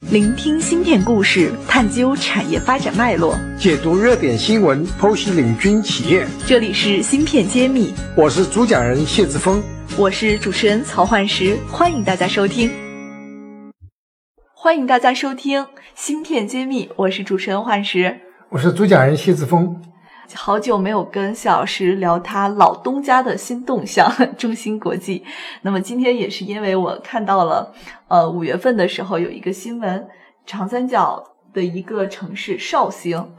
聆听芯片故事，探究产业发展脉络，解读热点新闻，剖析领军企业。这里是芯片揭秘，我是主讲人谢志峰，我是主持人曹焕石，欢迎大家收听。欢迎大家收听芯片揭秘，我是主持人焕石，我是主讲人谢志峰。好久没有跟谢老师聊他老东家的新动向 中芯国际，那么今天也是因为我看到了，呃，五月份的时候有一个新闻，长三角的一个城市绍兴。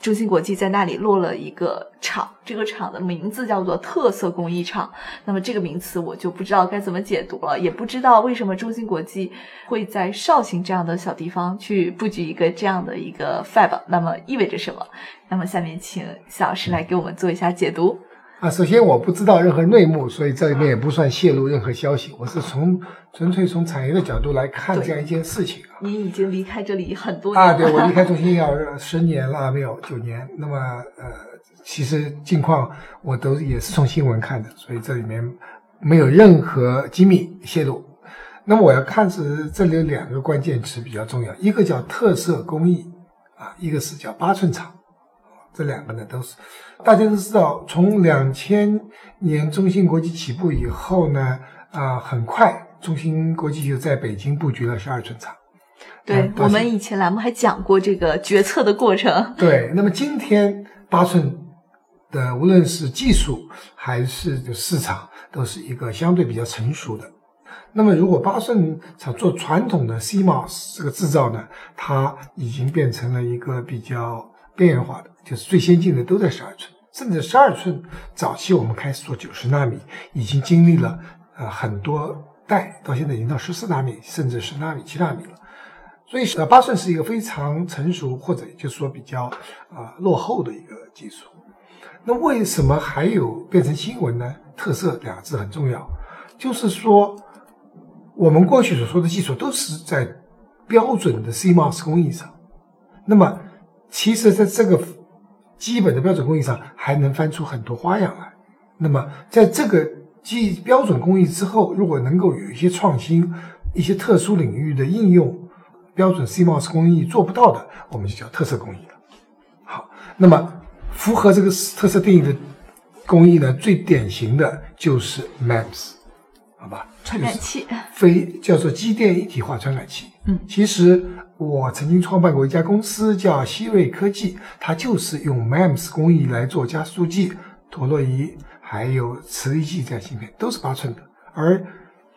中芯国际在那里落了一个厂，这个厂的名字叫做特色工艺厂。那么这个名词我就不知道该怎么解读了，也不知道为什么中芯国际会在绍兴这样的小地方去布局一个这样的一个 fab，那么意味着什么？那么下面请小石来给我们做一下解读。啊，首先我不知道任何内幕，所以这里面也不算泄露任何消息。我是从纯粹从产业的角度来看这样一件事情。您已经离开这里很多年啊，对我离开 中心要十年了，没有九年。那么呃，其实近况我都也是从新闻看的，所以这里面没有任何机密泄露。那么我要看是这里有两个关键词比较重要，一个叫特色工艺啊，一个是叫八寸厂。这两个呢都是，大家都知道，从两千年中芯国际起步以后呢，啊，很快中芯国际就在北京布局了十二寸厂。对我们以前栏目还讲过这个决策的过程。对，那么今天八寸的无论是技术还是就市场，都是一个相对比较成熟的。那么如果八寸厂做传统的 CMOS 这个制造呢，它已经变成了一个比较边缘化的。就是最先进的都在十二寸，甚至十二寸早期我们开始做九十纳米，已经经历了呃很多代，到现在已经到十四纳米，甚至十纳米、七纳米了。所以呃八寸是一个非常成熟或者就是说比较啊落后的一个技术。那为什么还有变成新闻呢？特色两个字很重要，就是说我们过去所说的技术都是在标准的 CMOS 工艺上，那么其实在这个基本的标准工艺上还能翻出很多花样来。那么，在这个基标准工艺之后，如果能够有一些创新、一些特殊领域的应用，标准 CMOS 工艺做不到的，我们就叫特色工艺了。好，那么符合这个特色定义的工艺呢，最典型的就是 MEMS，好吧？传感器，非叫做机电一体化传感器。嗯，其实。我曾经创办过一家公司，叫希瑞科技，它就是用 MEMS 工艺来做加速剂、陀螺仪，还有磁力计这样芯片，都是八寸的。而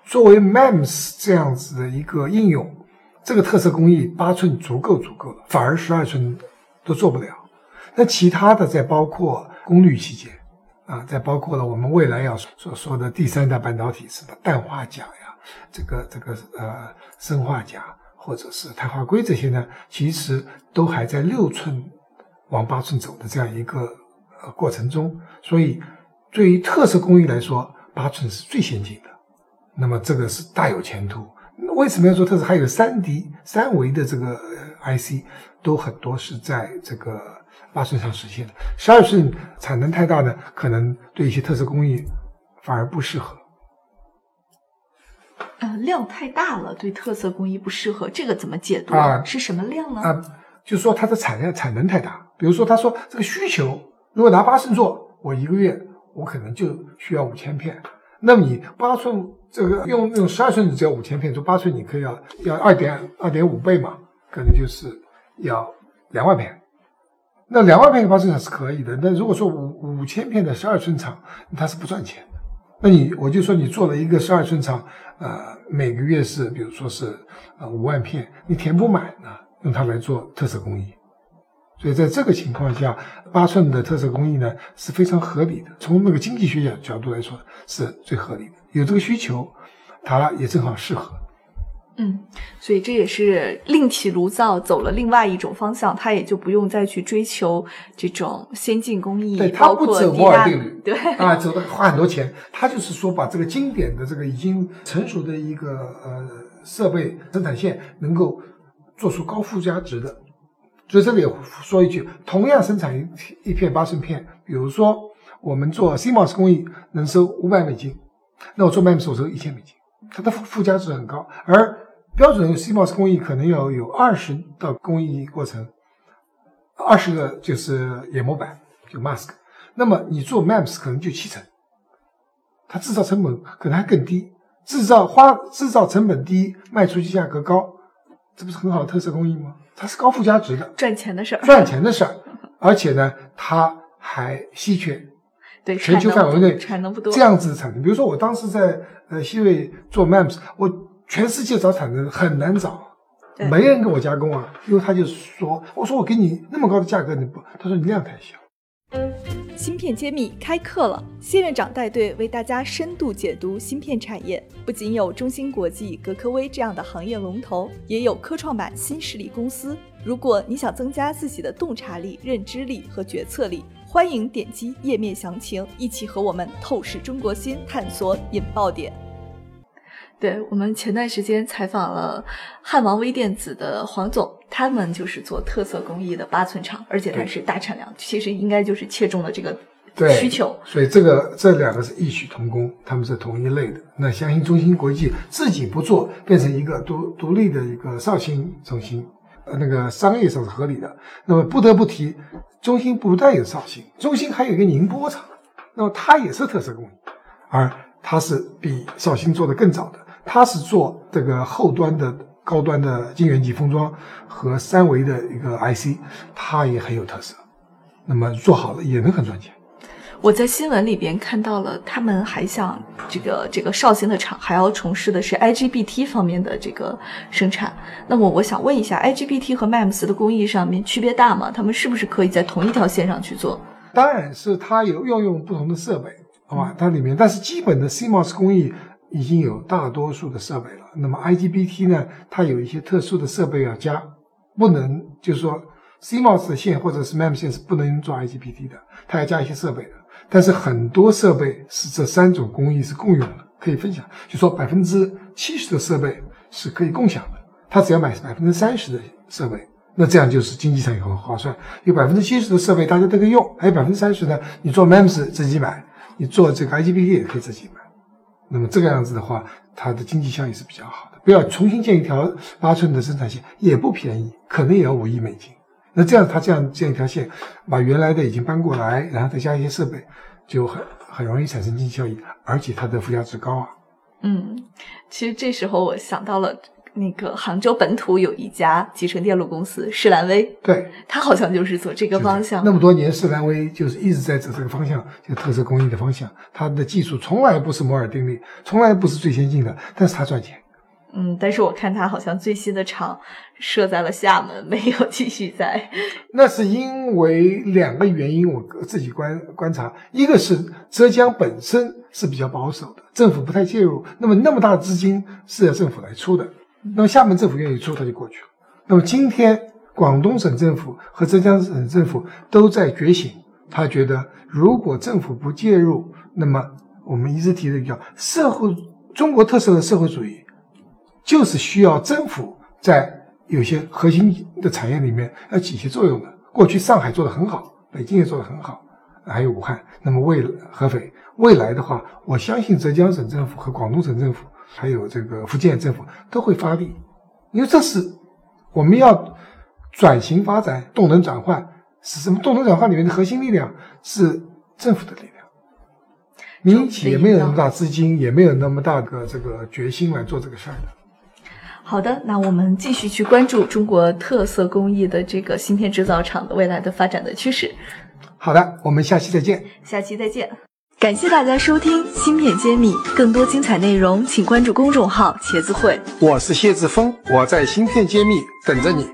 作为 MEMS 这样子的一个应用，这个特色工艺八寸足够足够了，反而十二寸都做不了。那其他的再包括功率器件啊，再包括了我们未来要所说的第三代半导体，什么氮化镓呀，这个这个呃砷化镓。或者是碳化硅这些呢，其实都还在六寸往八寸走的这样一个呃过程中，所以对于特色工艺来说，八寸是最先进的。那么这个是大有前途。为什么要做特色？还有三 D 三维的这个 IC，都很多是在这个八寸上实现的。十二寸产能太大呢，可能对一些特色工艺反而不适合。呃，量太大了，对特色工艺不适合，这个怎么解读啊？是什么量呢？啊，就是说它的产量产能太大。比如说，他说这个需求，如果拿八寸做，我一个月我可能就需要五千片。那么你八寸这个用用十二寸你只要五千片，做八寸你可以要要二点二点五倍嘛，可能就是要两万片。那两万片的八寸厂是可以的。那如果说五五千片的十二寸厂，它是不赚钱。那你我就说你做了一个十二寸长，呃，每个月是比如说是呃五万片，你填不满呢，用它来做特色工艺。所以在这个情况下，八寸的特色工艺呢是非常合理的，从那个经济学角角度来说是最合理的，有这个需求，它也正好适合。嗯，所以这也是另起炉灶，走了另外一种方向，他也就不用再去追求这种先进工艺，对他不走摩尔定律，对啊，走的花很多钱，他就是说把这个经典的这个已经成熟的一个呃设备生产线能够做出高附加值的，所以这里说一句，同样生产一一片八寸片，比如说我们做 CMOS 工艺能收五百美金，那我做 MEMS 我收一千美金。它的附附加值很高，而标准 CMOS 工艺可能要有二十道工艺过程，二十个就是研磨板，就 mask。那么你做 MEMS 可能就七成，它制造成本可能还更低，制造花制造成本低，卖出去价格高，这不是很好的特色工艺吗？它是高附加值的，赚钱的事儿，赚钱的事儿，而且呢，它还稀缺，对，全球范围内产能不多，这样子的产能。比如说我当时在呃西瑞做 MEMS，我全世界找产能很难找，没人给我加工啊，因为他就说，我说我给你那么高的价格，你不，他说你量太小。芯片揭秘开课了，谢院长带队为大家深度解读芯片产业。不仅有中芯国际、格科微这样的行业龙头，也有科创板新势力公司。如果你想增加自己的洞察力、认知力和决策力，欢迎点击页面详情，一起和我们透视中国芯，探索引爆点。对我们前段时间采访了汉王微电子的黄总，他们就是做特色工艺的八寸厂，而且它是大产量，其实应该就是切中了这个需求。所以这个这两个是异曲同工，他们是同一类的。那相信中芯国际自己不做，变成一个独独立的一个绍兴中心，呃，那个商业上是合理的。那么不得不提，中芯不但有绍兴，中芯还有一个宁波厂，那么它也是特色工艺，而它是比绍兴做的更早的。它是做这个后端的高端的晶圆级封装和三维的一个 IC，它也很有特色。那么做好了也能很赚钱。我在新闻里边看到了，他们还想这个这个绍兴的厂还要从事的是 IGBT 方面的这个生产。那么我想问一下，IGBT 和 MEMS 的工艺上面区别大吗？他们是不是可以在同一条线上去做？当然是它有要用不同的设备，好吧？它里面但是基本的 CMOS 工艺。已经有大多数的设备了。那么 IGBT 呢？它有一些特殊的设备要加，不能就是说 CMOS 的线或者是 MEMS 线是不能做 IGBT 的，它要加一些设备的。但是很多设备是这三种工艺是共用的，可以分享。就说百分之七十的设备是可以共享的，它只要买百分之三十的设备，那这样就是经济上也很划算。有百分之七十的设备大家都可以用，还有百分之三十呢，你做 MEMS 自己买，你做这个 IGBT 也可以自己买。那么这个样子的话，它的经济效益是比较好的。不要重新建一条八寸的生产线，也不便宜，可能也要五亿美金。那这样，它这样建一条线，把原来的已经搬过来，然后再加一些设备，就很很容易产生经济效益，而且它的附加值高啊。嗯，其实这时候我想到了。那个杭州本土有一家集成电路公司世兰威，对，它好像就是走这个方向。那么多年，世兰威就是一直在走这个方向，就特色工艺的方向。它的技术从来不是摩尔定律，从来不是最先进的，但是它赚钱。嗯，但是我看它好像最新的厂设在了厦门，没有继续在。那是因为两个原因，我自己观观察，一个是浙江本身是比较保守的，政府不太介入，那么那么大的资金是要政府来出的。那么厦门政府愿意出，他就过去了。那么今天广东省政府和浙江省政府都在觉醒，他觉得如果政府不介入，那么我们一直提的叫社会中国特色的社会主义，就是需要政府在有些核心的产业里面要起些作用的。过去上海做得很好，北京也做得很好，还有武汉。那么未合肥未来的话，我相信浙江省政府和广东省政府。还有这个福建政府都会发力，因为这是我们要转型发展、动能转换是什么？动能转换里面的核心力量是政府的力量，民营企业没有那么大资金，也没有那么大的这个决心来做这个事儿的。好的，那我们继续去关注中国特色工艺的这个芯片制造厂的未来的发展的趋势。好的，我们下期再见。下期再见。感谢大家收听《芯片揭秘》，更多精彩内容，请关注公众号“茄子会”。我是谢志峰，我在《芯片揭秘》等着你。